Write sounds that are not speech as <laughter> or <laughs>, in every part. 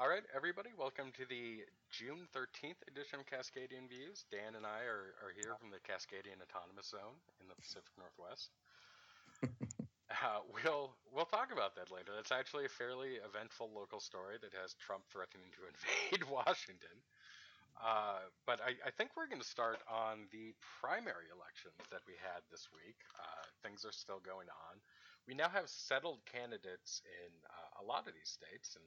All right, everybody, welcome to the June 13th edition of Cascadian Views. Dan and I are, are here from the Cascadian Autonomous Zone in the Pacific Northwest. <laughs> uh, we'll we'll talk about that later. That's actually a fairly eventful local story that has Trump threatening to <laughs> invade Washington. Uh, but I, I, think we're going to start on the primary elections that we had this week. Uh, things are still going on. We now have settled candidates in uh, a lot of these states, and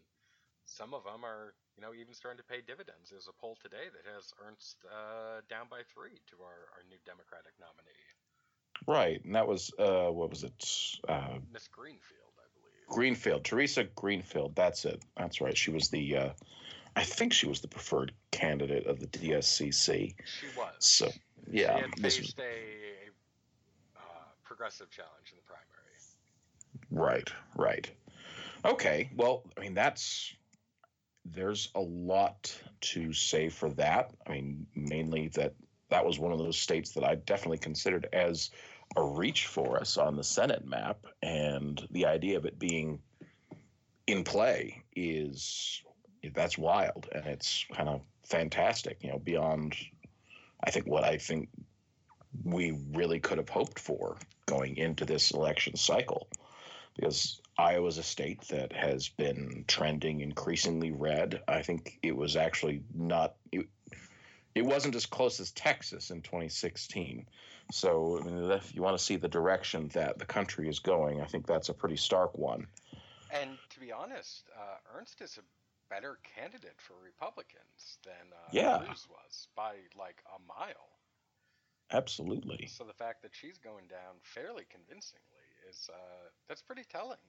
some of them are, you know, even starting to pay dividends. There's a poll today that has Ernst uh, down by three to our, our new Democratic nominee. Right, and that was uh, what was it? Uh, Miss Greenfield, I believe. Greenfield, Theresa Greenfield. That's it. That's right. She was the, uh, I think she was the preferred candidate of the DSCC. She was. So yeah, she had this was a uh, progressive challenge in the primary. Right, right. Okay, well, I mean that's there's a lot to say for that. I mean, mainly that that was one of those states that I definitely considered as a reach for us on the Senate map, and the idea of it being in play is that's wild and it's kind of fantastic. You know, beyond I think what I think we really could have hoped for going into this election cycle because Iowa's a state that has been trending increasingly red. I think it was actually not. It, it wasn't as close as Texas in 2016. So, I mean, if you want to see the direction that the country is going, I think that's a pretty stark one. And to be honest, uh, Ernst is a better candidate for Republicans than uh, yeah. Cruz was by like a mile. Absolutely. So the fact that she's going down fairly convincingly is uh, that's pretty telling.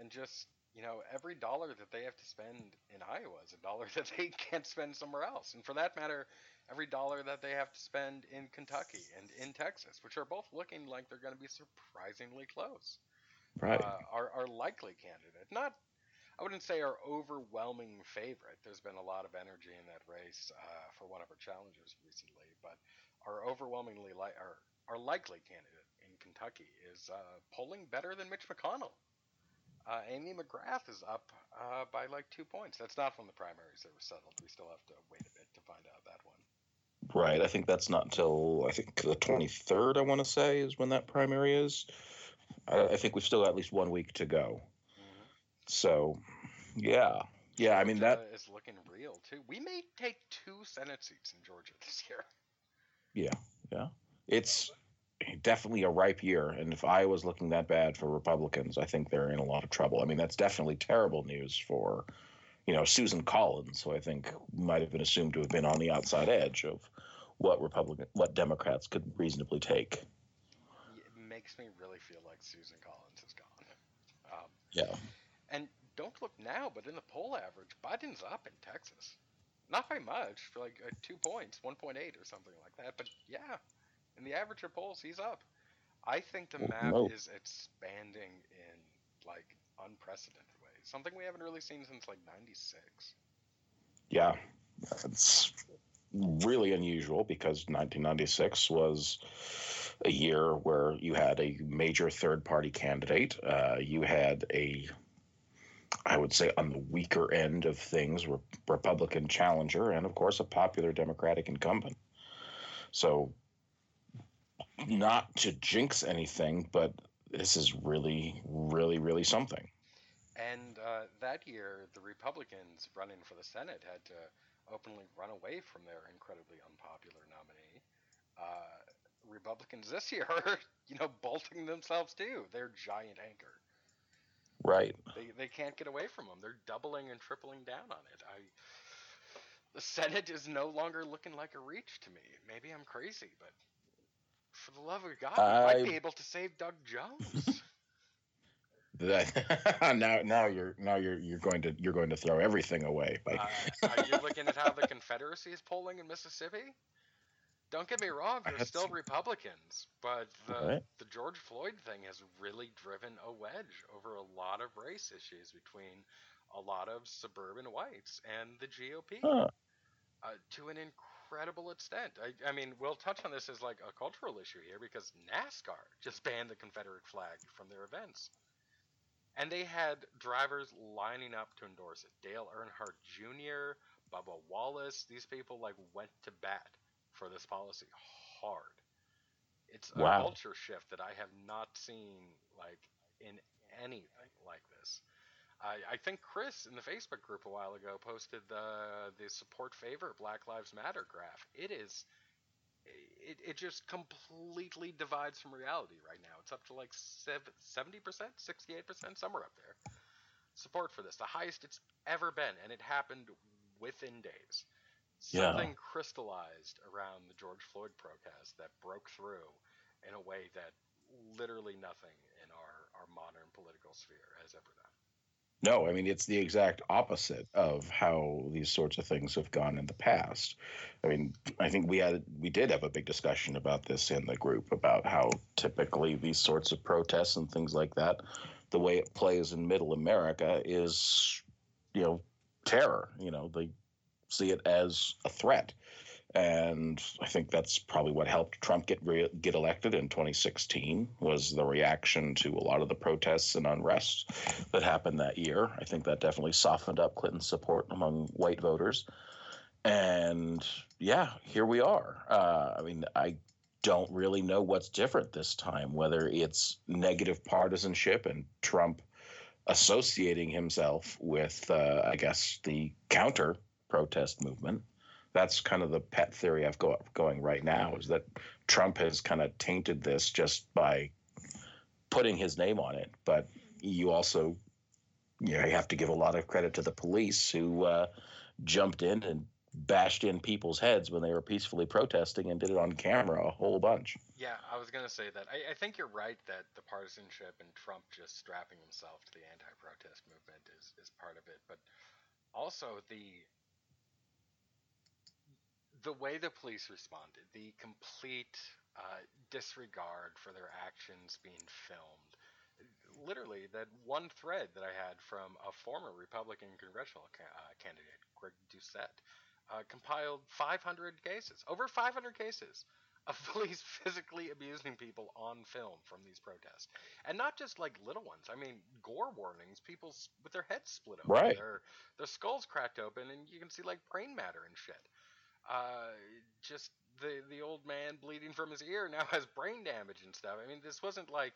And just you know, every dollar that they have to spend in Iowa is a dollar <laughs> that they can't spend somewhere else. And for that matter, every dollar that they have to spend in Kentucky and in Texas, which are both looking like they're going to be surprisingly close, right, uh, are our likely candidate. Not, I wouldn't say our overwhelming favorite. There's been a lot of energy in that race uh, for one of our challengers recently, but our overwhelmingly li- our, our likely candidate in Kentucky is uh, polling better than Mitch McConnell. Uh, Amy McGrath is up uh, by like two points. That's not from the primaries that were settled. We still have to wait a bit to find out that one. Right. I think that's not until I think the 23rd. I want to say is when that primary is. I, I think we've still got at least one week to go. Mm-hmm. So, yeah, yeah. I mean that is looking real too. We may take two Senate seats in Georgia this year. Yeah, yeah. It's definitely a ripe year. And if Iowa's looking that bad for Republicans, I think they're in a lot of trouble. I mean, that's definitely terrible news for, you know, Susan Collins, who I think might have been assumed to have been on the outside edge of what Republican, what Democrats could reasonably take. It makes me really feel like Susan Collins is gone. Um, yeah. And don't look now, but in the poll average, Biden's up in Texas. Not by much, for like uh, two points, 1.8 or something like that. But yeah, in the average of polls, he's up. I think the map no. is expanding in like unprecedented ways. Something we haven't really seen since like '96. Yeah, it's really unusual because 1996 was a year where you had a major third-party candidate. Uh, you had a I would say on the weaker end of things, Republican challenger, and of course a popular Democratic incumbent. So not to jinx anything, but this is really, really, really something. And uh, that year, the Republicans running for the Senate had to openly run away from their incredibly unpopular nominee. Uh, Republicans this year <laughs> are, you know, bolting themselves too. They're giant anchor. Right. They, they can't get away from them. They're doubling and tripling down on it. I, the Senate is no longer looking like a reach to me. Maybe I'm crazy, but for the love of God, I... might be able to save Doug Jones. <laughs> <laughs> now, now you're now you're you're going to you're going to throw everything away. By... uh, are you looking at how the Confederacy is polling in Mississippi? Don't get me wrong, they're still Republicans, but the right. the George Floyd thing has really driven a wedge over a lot of race issues between a lot of suburban whites and the GOP. Huh. Uh, to an incredible extent. I, I, mean, we'll touch on this as like a cultural issue here because NASCAR just <laughs> banned the Confederate flag from their events. And they had drivers lining up to endorse it. Dale Earnhardt Jr., Bubba Wallace, these people like went to bat for this policy hard. It's a Wow. culture shift that I have not seen like in anything like this. I, I think Chris in the Facebook group a while ago posted the the support favor Black Lives Matter graph. It is it, it just completely divides from reality right now. It's up to like 70%, 68%, somewhere up there. Support for this, the highest it's ever been, and it happened within days. Yeah. Something crystallized around the George Floyd protest that broke through in a way that literally nothing in our, our modern political sphere has ever done. No, I mean it's the exact opposite of how these sorts of things have gone in the past. I mean, I think we had we did have a big discussion about this in the group about how typically these sorts of protests and things like that, the way it plays in middle America is, you know, terror. You know, they see it as a threat. And I think that's probably what helped Trump get re- get elected in 2016 was the reaction to a lot of the protests and unrest that happened that year. I think that definitely softened up Clinton's support among white voters. And yeah, here we are. Uh, I mean, I don't really know what's different this time, whether it's negative partisanship and Trump associating himself with, uh, I guess, the counter protest movement. That's kind of the pet theory I've got going right now is that Trump has kind of tainted this just by putting his name on it. But you also, you know, you have to give a lot of credit to the police who uh, jumped in and bashed in people's heads when they were peacefully protesting and did it on camera a whole bunch. Yeah, I was gonna say that. I, I think you're right that the partisanship and Trump just strapping himself to the anti-protest movement is is part of it, but also the the way the police responded, the complete uh, disregard for their actions being filmed. Literally, that one thread that I had from a former Republican congressional ca- uh, candidate, Greg Doucette, uh, compiled 500 cases, over 500 cases of <laughs> police physically abusing people on film from these protests, and not just like little ones. I mean, gore warnings, people with their heads split open, Right. their their skulls cracked open, and you can see like brain matter and shit. Uh, just the the old man bleeding from his ear now <laughs> has brain damage and stuff. I mean, this wasn't like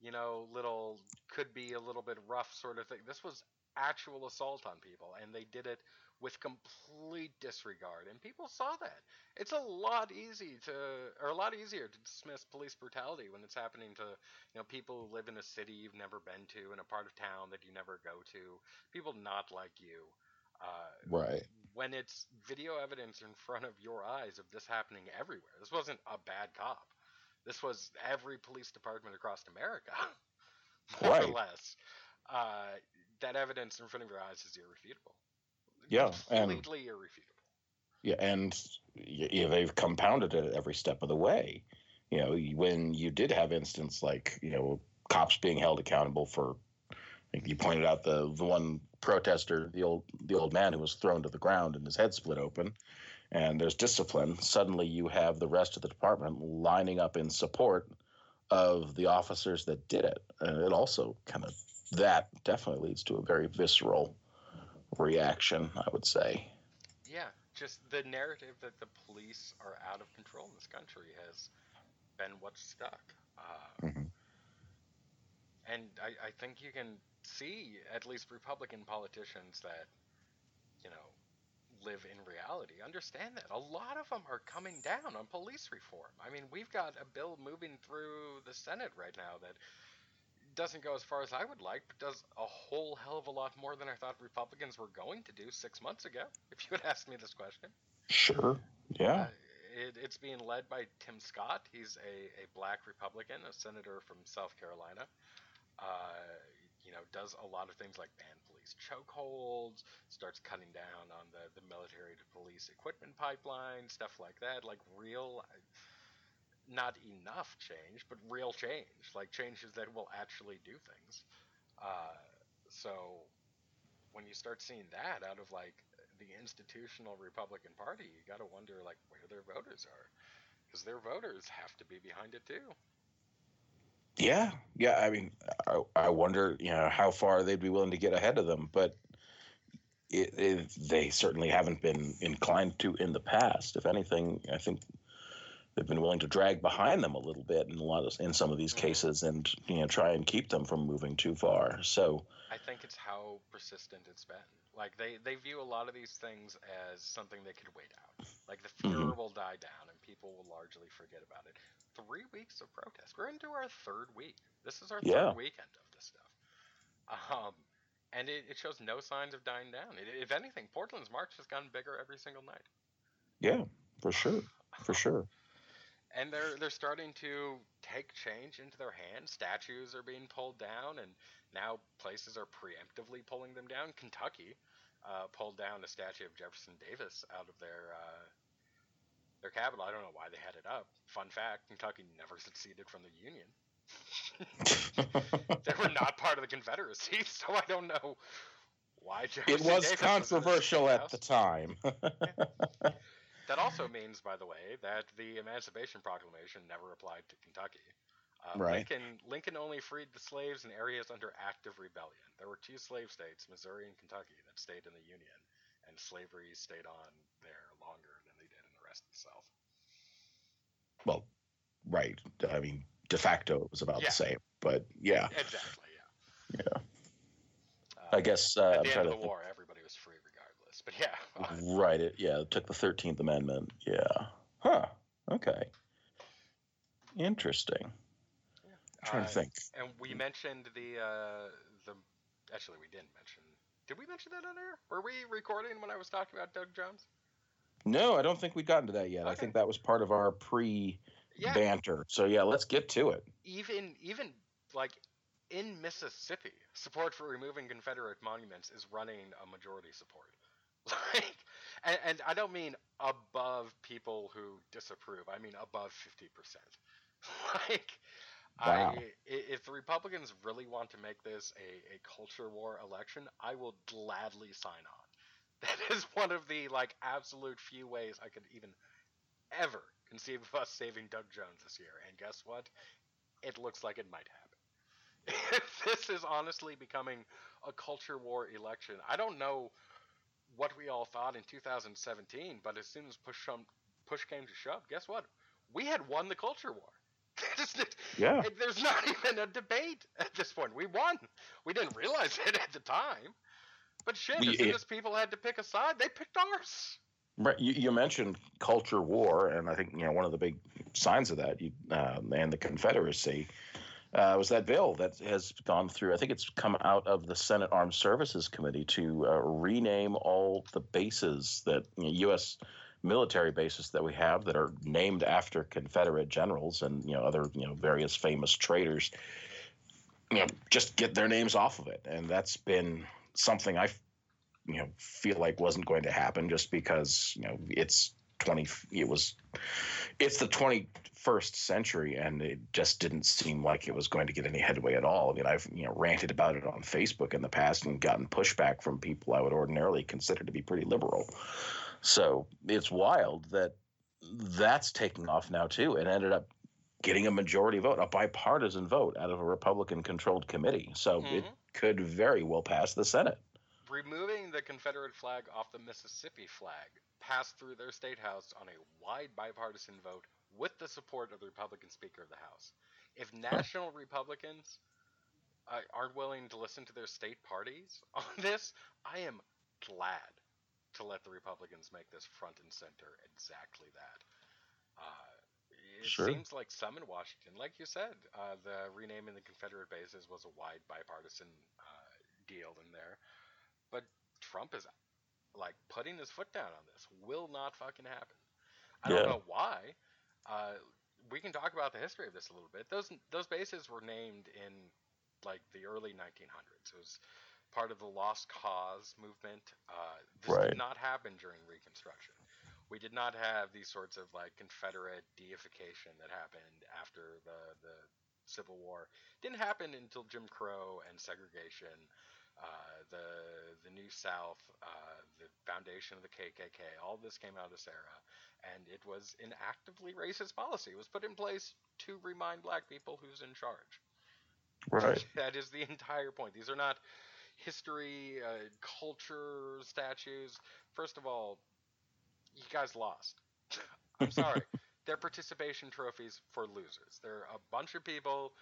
you know little could be a little bit rough sort of thing. This was actual assault on people, and they did it with complete disregard, and people saw that. It's a lot easy to, or a lot easier to dismiss police brutality when it's happening to, you know, people who live in a city you've never been to, in a part of town that you never go to, people not like you. Uh, Right. when it's video evidence in front of your eyes of this happening everywhere. This wasn't a bad cop. This was every police department across America, <laughs> more or less. Uh, that evidence in front of your eyes is irrefutable. Yeah, and- completely irrefutable. Yeah, and yeah, they've compounded it every step of the way. You know, when you did have instances like you know cops being held accountable for, you pointed out the the one protester, the old the old man who was thrown to the ground and his head split open, and there's discipline. Suddenly, you have the rest of the department lining up in support of the officers that did it, and it also kind of that definitely leads to a very visceral reaction, I would say. Yeah, just the narrative that the police are out of control in this country has been what's stuck. Uh, Mhm. And I, I think you can see at least Republican politicians that, you know, live in reality understand that. A lot of them are coming down on police reform. I mean, we've got a bill moving through the Senate right now that doesn't go as far as I would like, but does a whole hell of a lot more than I thought Republicans were going to do six months ago, <laughs> if you had asked me this question. Sure. Yeah. Uh, it, it's being led by Tim Scott. He's a, a black Republican, a senator from South Carolina. Uh, you know, does a lot of things like ban police chokeholds, starts cutting down on the, the military to police equipment pipeline, stuff like that. Like real, not enough change, but real change. Like changes that will actually do things. Uh, so when you start seeing that out of like the institutional Republican Party, you got to wonder like where their voters are, because their voters have to be behind it too. Yeah, yeah. I mean, I, I wonder, you know, how far they'd be willing to get ahead of them, but it, it, they certainly haven't been inclined to in the past. If anything, I think they've been willing to drag behind them a little bit in a lot of in some of these Mhm. cases, and you know, try and keep them from moving too far. So, I think it's how persistent it's been. Like they, they view a lot of these things as something they could wait out. Like the Mhm. will die down and people will largely forget about it. Three weeks of protest. We're into our third week. This is our Yeah. third weekend of this stuff. Um, and it, it shows no signs of dying down. It, if anything, Portland's march has gotten bigger every single night. yeah, for sure, for sure. <laughs> and they're they're starting to take change into their hands. Statues are being pulled down, and now places are preemptively pulling them down. Kentucky uh, pulled down a statue of Jefferson Davis out of their uh, their capital. I don't know why they had it up. Fun fact: Kentucky never seceded from the Union. <laughs> they were not part of the Confederacy, <laughs> so I don't know why Jefferson it was Davis controversial State at the time. <laughs> That also means, by the way, that the Emancipation Proclamation never applied to Kentucky. Uh, Right. Lincoln, Lincoln only freed the slaves in areas under active rebellion. There were two slave states, Missouri and Kentucky, that stayed in the Union, and slavery stayed on there longer than they did in the rest of the South. Well, right. I mean, de facto, it was about Yeah. the same. But yeah, Exactly, yeah. Yeah. Uh, I guess uh, at I'm the trying end to of the war, everybody was free regardless. But yeah. <laughs> Right. It yeah. It took the Thirteenth Amendment. Yeah. Huh. Okay. Interesting. I'm trying Uh, to think. And we mentioned the uh, the actually we didn't mention. Did we mention that on air? Were we recording when I was talking about Doug Jones? No, I don't think we've gotten to that yet. I think that was part of our pre Yeah. banter. So yeah, let's get to it. even even like in Mississippi, support for removing Confederate monuments is running a majority support. <laughs> Like, and, and I don't mean above people who disapprove. I mean above fifty percent. <laughs> Like, Wow. I- if the Republicans really want to make this a, a culture war election, I will gladly sign on. That <laughs> is one of the like absolute few ways I could even ever conceive of us saving Doug Jones this year. And guess what? It looks like it might happen. <laughs> this is honestly becoming a culture war election. I don't know what we all thought in 2017, but as soon as push some, push came to shove, guess what? We had won the culture war. <laughs> Yeah. There's not even a debate at this point. We won. We didn't realize it at the time. But shit, We- as soon as people had to pick a side, they picked ours. Right. You, you mentioned culture war, and I think you know one of the big signs of that, you, um, and the Confederacy, uh, was that bill that has gone through. I think it's come out of the Senate Armed Services Committee to uh, rename all the bases that you know, U.S. military bases that we have that are named after Confederate generals and you know other you know various famous traitors. You know, just get their names off of it, and that's been something I you know feel like wasn't going to happen just because you know it's 20 it was it's the 21st century and it just didn't seem like it was going to get any headway at all. I mean i've you know ranted about it on facebook in the past and gotten pushback from people i would ordinarily consider to be pretty liberal. So it's wild that that's taking off now too. And ended up getting a majority vote a bipartisan vote out of a republican controlled committee. So it Mhm. Could very well pass the senate removing the Confederate flag off the Mississippi flag passed through their state house on a wide bipartisan vote with the support of the Republican Speaker of the House. If national Republicans uh, aren't willing to listen to their state parties <laughs> on this, I am glad to let the Republicans make this front and center exactly that. It Sure. seems like some in Washington, like you said, uh, the renaming the Confederate bases was a wide bipartisan uh, deal in there. But Trump is like putting his foot down on this. Will not fucking happen. I don't know why. Uh, we can talk about the history of this a little bit. Those those bases were named in like the early 1900s. It was part of the Lost Cause movement. Uh, this Right. did not happen during Reconstruction. We did not have these sorts of like Confederate deification that happened after the the Civil War. Didn't happen until Jim Crow and segregation uh, the the New South, uh, the foundation of the KKK. All this came out of this era, and it was an actively racist policy. It was put in place to remind black people who's in charge. Right. <laughs> That is the entire point. These are not history, uh, culture statues. First of all, you guys lost. <laughs> I'm sorry. <laughs> They're participation trophies for losers. They're a bunch of people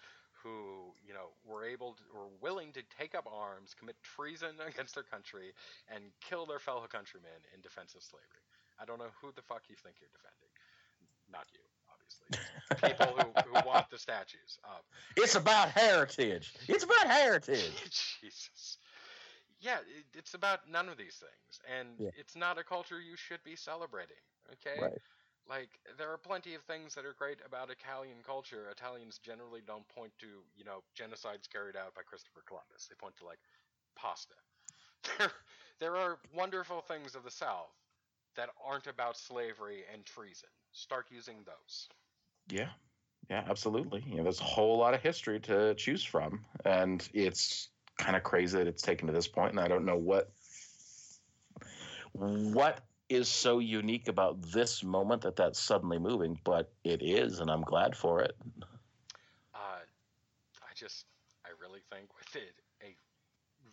who, you know, were able to, were willing to take up arms, commit treason <laughs> against their country, and kill their fellow countrymen in defense of slavery. I don't know who the fuck you think you're defending. Not you, obviously. People who, who want the statues up. It's about heritage. It's about heritage. Jesus. Yeah, it, it's about none of these things, and Yeah. it's not a culture you should be celebrating. Okay, Right. like there are plenty of things that are great about Italian culture. Italians generally don't point to you know genocides carried out by Christopher Columbus. They point to like pasta. There, <laughs> there are wonderful things of the South that aren't about slavery and treason. Start using those. Yeah. Yeah, absolutely. You know, there's a whole lot of history to choose from, and it's kind of crazy that it's taken to this point, and I don't know what what is so unique about this moment that that's suddenly moving, but it is, and I'm glad for it. Uh, I just, I really think with it, a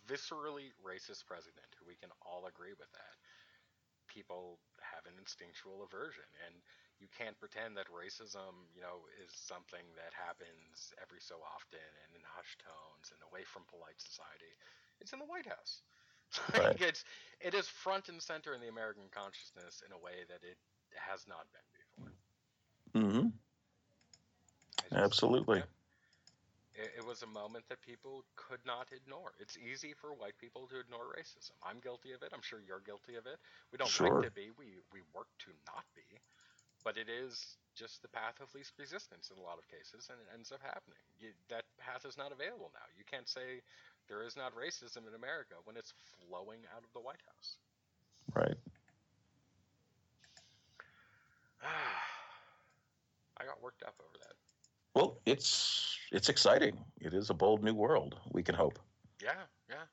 viscerally racist president, who we can all agree with that, people have an instinctual aversion. And you can't pretend that racism, you know, is something that happens every so often and in hushed tones and away from polite society. It's in the White House. <laughs> Right. Like, it's, it is front and center in the American consciousness in a way that it has not been before. Mm-hmm. Just- Absolutely. yeah. It, it was a moment that people could not ignore. It's easy for white people to ignore racism. I'm guilty of it. I'm sure you're guilty of it. We don't Sure. like to be. We we work to not be. But it is just the path of least resistance in a lot of cases, and it ends up happening. You, that path is not available now. You can't say there is not racism in America when it's flowing out of the White House. Right. <sighs> I got worked up over that. Well, it's it's exciting. It is a bold new world. We can hope. Yeah, yeah.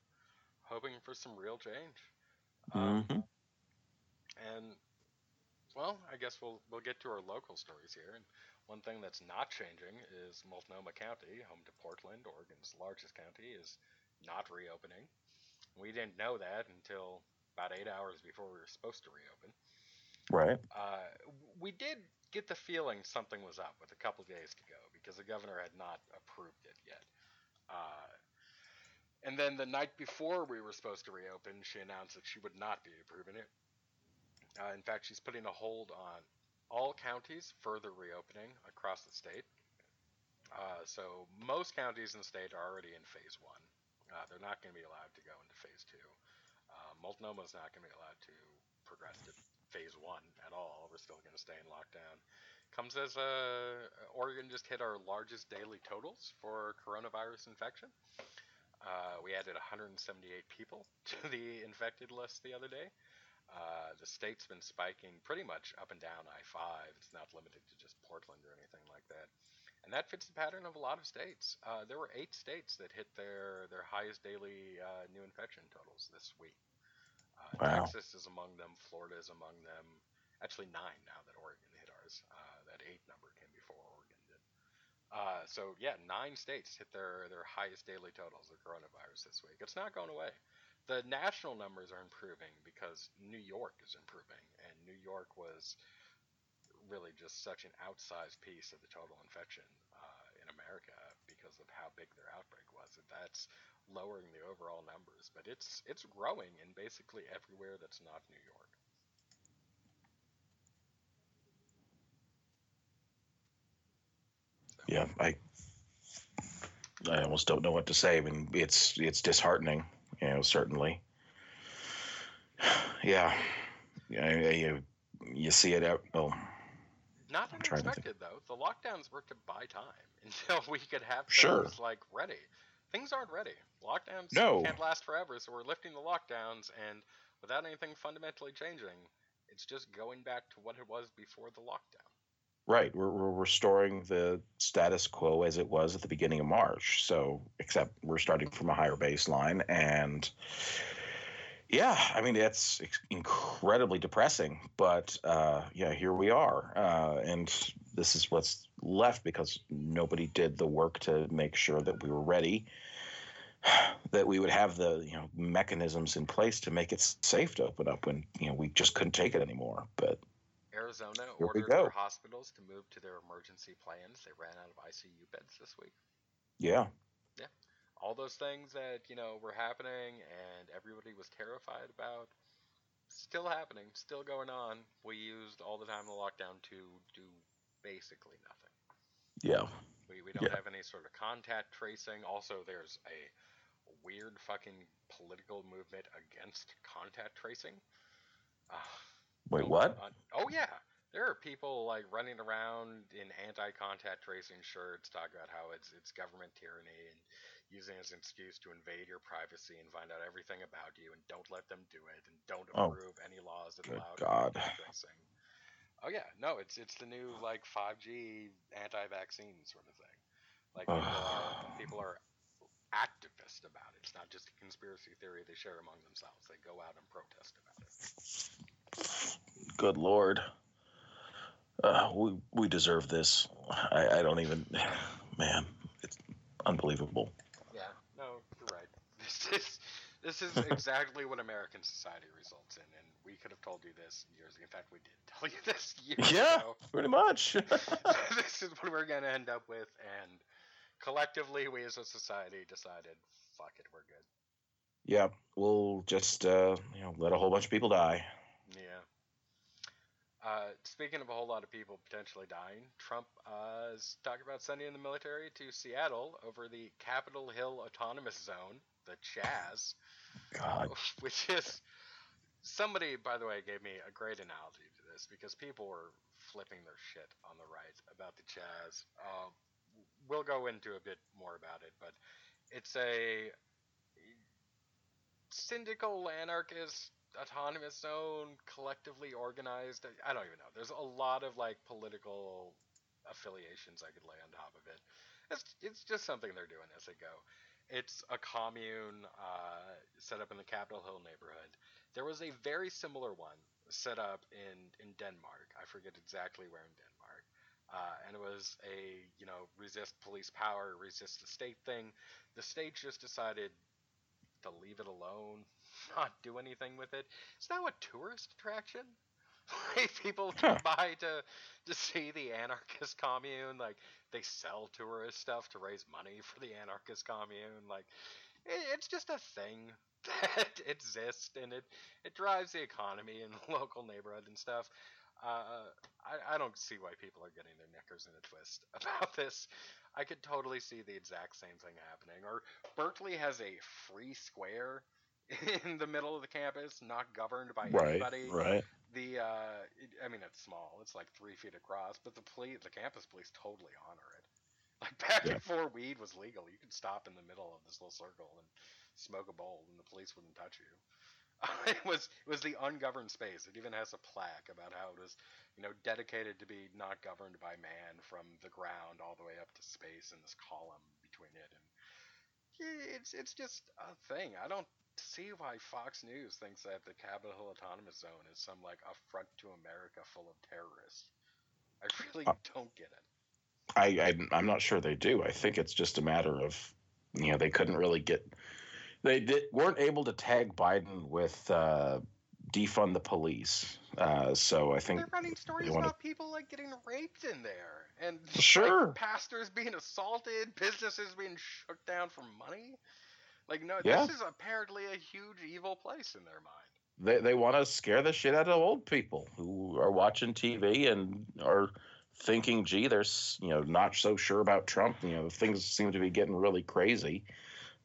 Hoping for some real change. Um, hmm And well, I guess we'll we'll get to our local stories here. And one thing that's not changing is Multnomah County, home to Portland, Oregon's largest county, is not reopening. We didn't know that until about eight hours before we were supposed to reopen. Right. Uh, we did get the feeling something was up with a couple days to go because the governor had not approved it yet. Uh, and then the night before we were supposed to reopen, she announced that she would not be approving it. Uh, in fact, she's putting a hold on all counties further reopening across the state. Uh, so most counties in the state are already in phase one. Uh, they're not going to be allowed to go into phase two. Uh, Multnomah is not going to be allowed to progress to phase one at all. We're still going to stay in lockdown. Comes as Oregon just hit our largest daily totals for coronavirus infection. Uh, we added 178 people to the infected list the other day. Uh, the state's been spiking pretty much up and down I 5. It's not limited to just Portland or anything like that. And that fits the pattern of a lot of states. Uh, there were eight states that hit their, their highest daily uh, new infection totals this week. Uh, Wow. Texas is among them. Florida is among them. Actually, nine now that Oregon hit ours. Uh, that eight number came before Oregon did. Uh, so yeah, nine states hit their their highest daily totals of coronavirus this week. It's not going away. The national numbers are improving because New York is improving, and New York was really just such an outsized piece of the total infection uh, in America because of how big their outbreak was. That that's lowering the overall numbers, but it's it's growing in basically everywhere that's not New York. Yeah. I I almost don't know what to say. I mean, it's it's disheartening. You know, certainly. <sighs> Yeah. Yeah. You, you see it out. Well, Not I'm trying to think. unexpected though. The lockdowns were to buy time <laughs> until we could have things Sure. like ready. Things aren't ready. Lockdowns No. can't last forever, so we're lifting the lockdowns and without anything fundamentally changing, it's just going back to what it was before the lockdown. Right. We're, we're restoring the status quo as it was at the beginning of March. So, except we're starting from a higher baseline. And Yeah, I mean ex- incredibly depressing, but uh, yeah, here we are, uh, and this is what's left because nobody did the work to make sure that we were ready, <sighs> that we would have the you know mechanisms in place to make it safe to open up when you know we just couldn't take it anymore. But Arizona Here ordered their hospitals to move to their emergency plans. They ran out of ICU beds this week. Yeah. Yeah, All those things that, you know, were happening and everybody was terrified about, still happening, still going on. We used all the time in the lockdown to do basically nothing. yeah, We, we don't Yeah. have any sort of contact tracing. Also, there's a weird fucking political movement against contact tracing. Uh, wait, what? oh yeah, there are people like running around in anti-contact tracing shirts, talking about how it's it's government tyranny and using it as an excuse to invade your privacy and find out everything about you and don't let them do it and don't Oh, approve any laws that allow God. contact tracing. Oh yeah, no, it's it's the new like 5G anti-vaccine sort of thing. Like people are people are activist about it. It's not just a conspiracy theory they share among themselves. They go out and protest about it. Good lord. Uh, we we deserve this. I, I don't even. <sighs> Man, it's unbelievable. Yeah, no, you're right. <laughs> This is this is exactly what American society results in, and we could have told you this years. ago. In fact, we did <laughs> tell you this years Yeah. ago. Pretty much. <laughs> this is what we're gonna end up with, and collectively, we as a society decided, fuck it, we're good. yeah, we'll just uh, you know let a whole bunch of people die. Uh, speaking of a whole lot of people potentially dying, Trump uh, is talking about sending in the military to Seattle over the Capitol Hill Autonomous Zone, the Chaz. God. <laughs> which is somebody by the way gave me a great analogy to this because people were flipping their shit on the right about the Chaz. Uh, we'll go into a bit more about it, but it's a syndical anarchist autonomous zone collectively organized i don't even know there's a lot of like political affiliations i could lay on top of it it's, it's just something they're doing as they go it's a commune uh, set up in the Capitol Hill neighborhood. There was a very similar one set up in, in Denmark. I forget exactly where in Denmark. Uh, and it was a, you know, resist police power, resist the state thing. The state just decided to leave it alone, <laughs> not do anything with it. It's now a tourist attraction. <laughs> Like people come by to to see the anarchist commune. Like they sell tourist stuff to raise money for the anarchist commune. Like it, it's just a thing <laughs> that exists and it it drives the economy in the local neighborhood and stuff. Uh, I, I don't see why people are getting their knickers in a twist about this. I could totally see the exact same thing happening. Or Berkeley has a free square <laughs> in the middle of the campus, not governed by Right. anybody Right. the uh it, i mean it's small it's like three feet across but the police the campus police totally honor it <laughs> like back Yeah. before weed was legal you could stop in the middle of this little circle and smoke a bowl and the police wouldn't touch you <laughs> it was it was the ungoverned space it even has a plaque about how it was you know dedicated to be not governed by man from the ground all the way up to space in this column between it and it's it's just a thing i don't see why Fox News thinks that the Capitol Hill Autonomous Zone is some like affront to America full of terrorists. I <laughs> really Uh, don't get it. I, I I'm not sure they do. I think it's just a matter of you know they couldn't really get they did weren't able to tag Biden with uh, defund the police. Uh, so I think They're running stories wanna- about people like getting raped in there, and like, Sure. pastors being assaulted, businesses being shook down for money. Like no, Yeah. this is apparently a huge evil place in their mind. they they want to scare the shit out of old people who are watching TV and are thinking, gee, they're you know not so sure about Trump. You know things seem to be getting really crazy,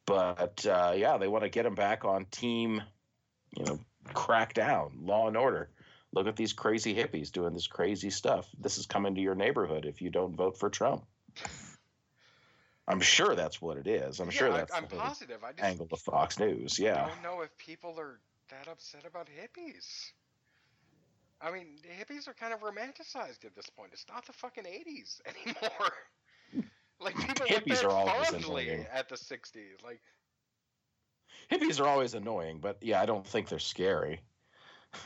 but uh, yeah, they want to get him back on team. You know, crack down, law and order. Look at these crazy hippies doing this crazy stuff. This is coming to your neighborhood if you don't vote for Trump. I'm sure that's what it is. I'm Yeah, sure that's I'm the positive. I just angle of Fox News. Yeah. I don't know if people are that upset about hippies. I mean, hippies are kind of romanticized at this point. It's not the fucking 80s <laughs> anymore. like people Hippies are always fondly annoying. at the 60s. Like hippies are always annoying, but yeah, I don't think they're scary. <laughs>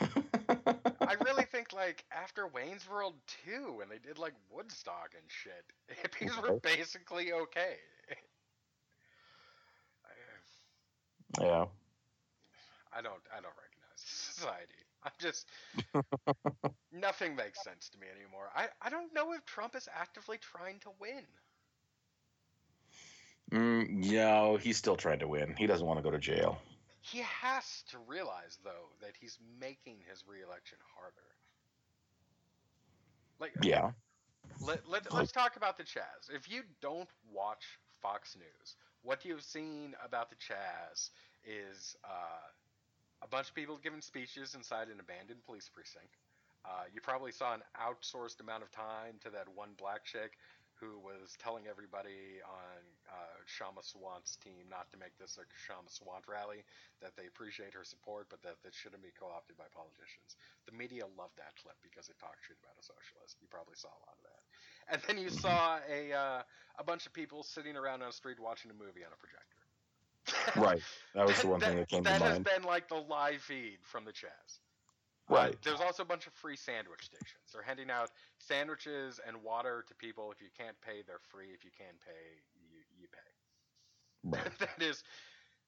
I really think like after Wayne's World 2 and they did like Woodstock and shit, <laughs> hippies were basically okay. <laughs> yeah. I don't I don't recognize <laughs> society. I'm just nothing makes sense to me anymore. I, I don't know if Trump is actively trying to win. Mm, no, he's still trying to win. He doesn't want to go to jail. He has to realize though that he's making his reelection harder. Like yeah. Let, let, let's talk about the Chaz. If you don't watch Fox News, what you've seen about the Chaz is uh, a bunch of people giving speeches inside an abandoned police precinct. Uh, you probably saw an outsourced amount of time to that one black chick who was telling everybody on uh, Kshama Sawant's team not to make this a Kshama Sawant rally, that they appreciate her support, but that it shouldn't be co-opted by politicians. The media loved that clip because it talked shit about a socialist. You probably saw a lot of that. And then you saw a uh, a bunch of people sitting around on a street watching a movie on a projector. right. That was <laughs> the one that, thing that came that to mind. That has been like the live feed from the Chaz. Uh, Right. there's also a bunch of free sandwich stations. They're handing out sandwiches and water to people. If you can't pay, they're free. If you can pay, you, you pay. <laughs> Right. that is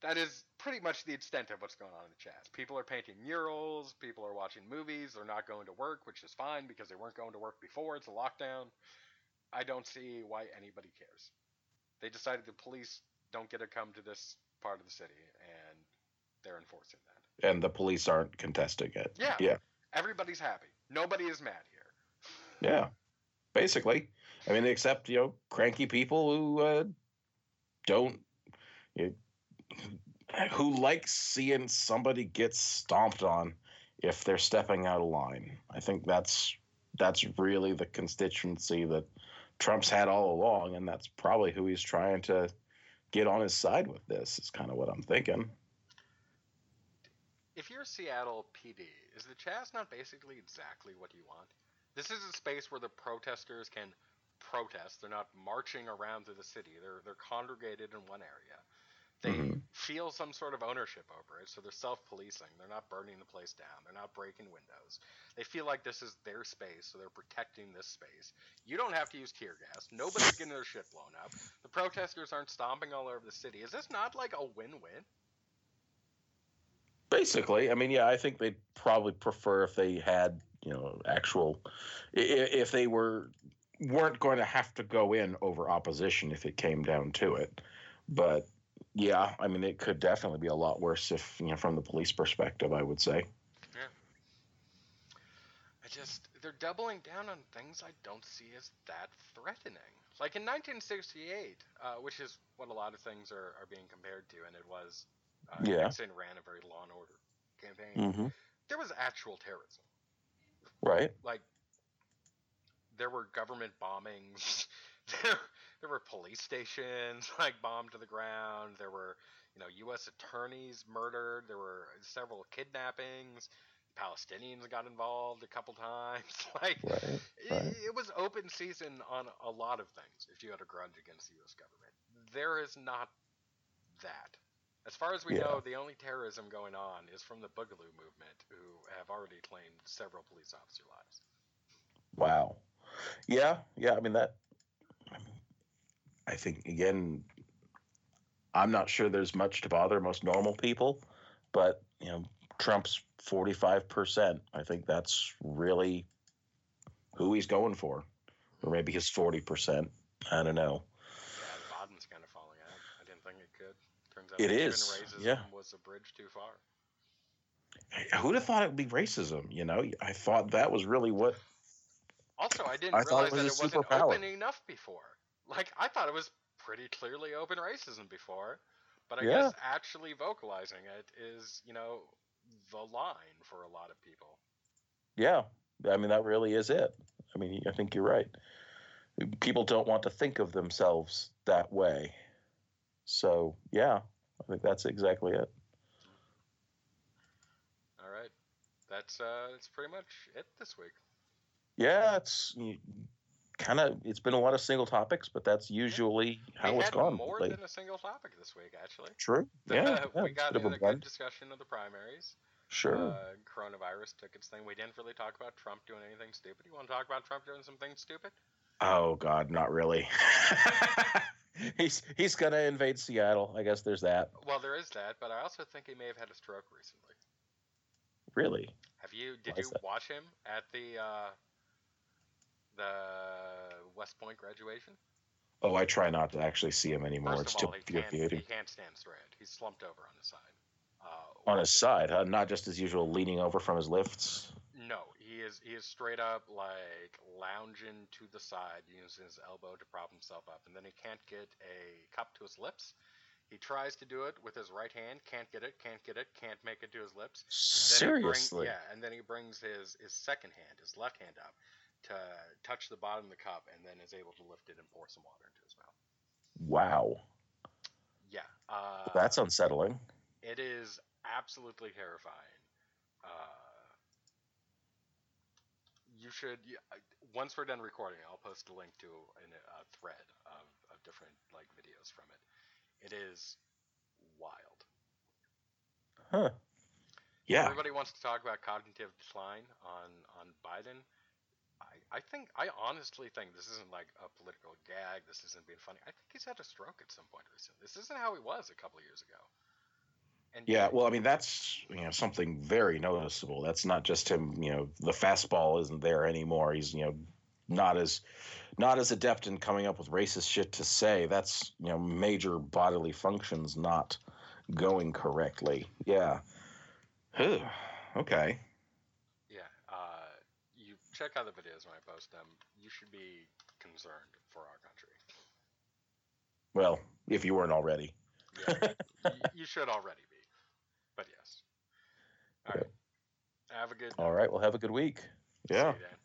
that is pretty much the extent of what's going on in the Chaz. People are painting murals. People are watching movies. They're not going to work, which is fine because they weren't going to work before. It's a lockdown. I don't see why anybody cares. They decided the police don't get to come to this part of the city, and they're enforcing that. And the police aren't contesting it. Yeah. Yeah. Everybody's happy. Nobody is mad here. Yeah. Basically. I mean, except, you know, cranky people who uh, don't, you who like seeing somebody get stomped on if they're stepping out of line. I think that's that's really the constituency that Trump's had all along, and that's probably who he's trying to get on his side with this. Is kind of what I'm thinking. If you're Seattle PD, is the Chaz not basically exactly what you want? This is a space where the protesters can protest. They're not marching around through the city. They're they're congregated in one area. They Mhm. feel some sort of ownership over it, so they're self-policing. They're not burning the place down. They're not breaking windows. They feel like this is their space, so they're protecting this space. You don't have to use tear gas. Nobody's getting their shit blown up. The protesters aren't stomping all over the city. Is this not like a win-win? Basically, I mean, yeah, I think they'd probably prefer if they had, you know, actual, if they were weren't going to have to go in over opposition if it came down to it. But yeah, I mean, it could definitely be a lot worse if, you know, from the police perspective, I would say. Yeah. I just they're doubling down on things I don't see as that threatening. Like in 1968, uh, which is what a lot of things are, are being compared to, and it was uh, Yeah. Nixon ran a very law and order campaign. Mm-hmm. There was actual terrorism. Right. Like there were government bombings. <laughs> there, there were police stations <laughs> like bombed to the ground. There were you know U.S. attorneys murdered. There were several kidnappings. Palestinians got involved a couple times. <laughs> like Right. it, it was open season on a lot of things if you had a grudge against the U.S. government. There is not that. As far as we Yeah. know, the only terrorism going on is from the Boogaloo movement, who have already claimed several police officer lives. Wow. Yeah. Yeah. I mean, that, I think, again, I'm not sure there's much to bother most normal people, but, you know, Trump's 45%. I think that's really who he's going for. Or maybe his 40%. I don't know. Yeah, Biden's kind of falling out. I didn't think it could. Turns out It even is, racism yeah. was a bridge too far. Who'd have thought it would be racism? You know, I thought that was really what. Also, I didn't I thought realize it was that a it wasn't superpower. open enough before. Like I thought it was pretty clearly open racism before, but I Yeah. guess actually vocalizing it is, you know, the line for a lot of people. Yeah. I mean, that really is it. I mean, I think you're right. People don't want to think of themselves that way. So, yeah, I think that's exactly it. All right, that's uh, that's pretty much it this week. Yeah, it's kind of it's been a lot of single topics, but that's usually how we it's gone. more lately. than a single topic this week, actually. True. Yeah. yeah, we got a in a a good discussion of the primaries. Sure. Uh, coronavirus took its thing. We didn't really talk about Trump doing anything stupid. You want to talk about Trump doing something stupid? oh God, not really. <laughs> <laughs> he's he's gonna invade Seattle. I guess there's that. Well, there is that, but I also think he may have had a stroke recently. Really. Have you? Did Why you watch him at the uh, the West Point graduation? Oh, I try not to actually see him anymore. First it's of too all, he can't, he can't stand straight. He's slumped over on his side. Uh, On his side, huh? Not just as usual, leaning over from his lifts. No, he is he is straight up like lounging to the side, using his elbow to prop himself up, and then he can't get a cup to his lips. He tries to do it with his right hand, can't get it, can't get it, can't make it to his lips. He bring- Seriously. yeah, and then he brings his his second hand, his left hand up, to touch the bottom of the cup, and then is able to lift it and pour some water into his mouth. Wow. Yeah, uh, That's unsettling. It is absolutely terrifying. Uh, you should y- I- once we're done recording, I'll post a link to an, a thread of, of different like videos from it. It is wild. Huh. Yeah. Everybody wants to talk about cognitive decline on on Biden. I, I think I honestly think this isn't like a political gag. This isn't being funny. I think he's had a stroke at some point recently. This isn't how he was a couple of years ago. And Yeah, well, I mean that's you know something very noticeable. That's not just him. You know, the fastball isn't there anymore. He's you know not as not as adept in coming up with racist shit to say. That's you know major bodily functions not going correctly. Yeah. Huh. Okay. Yeah, uh, you check out the videos when I post them. You should be concerned for our country. Well, if you weren't already. Yeah, you should already be. But yes. All right. Have a good. All right. Well, have a good week. See Yeah. you, Dan.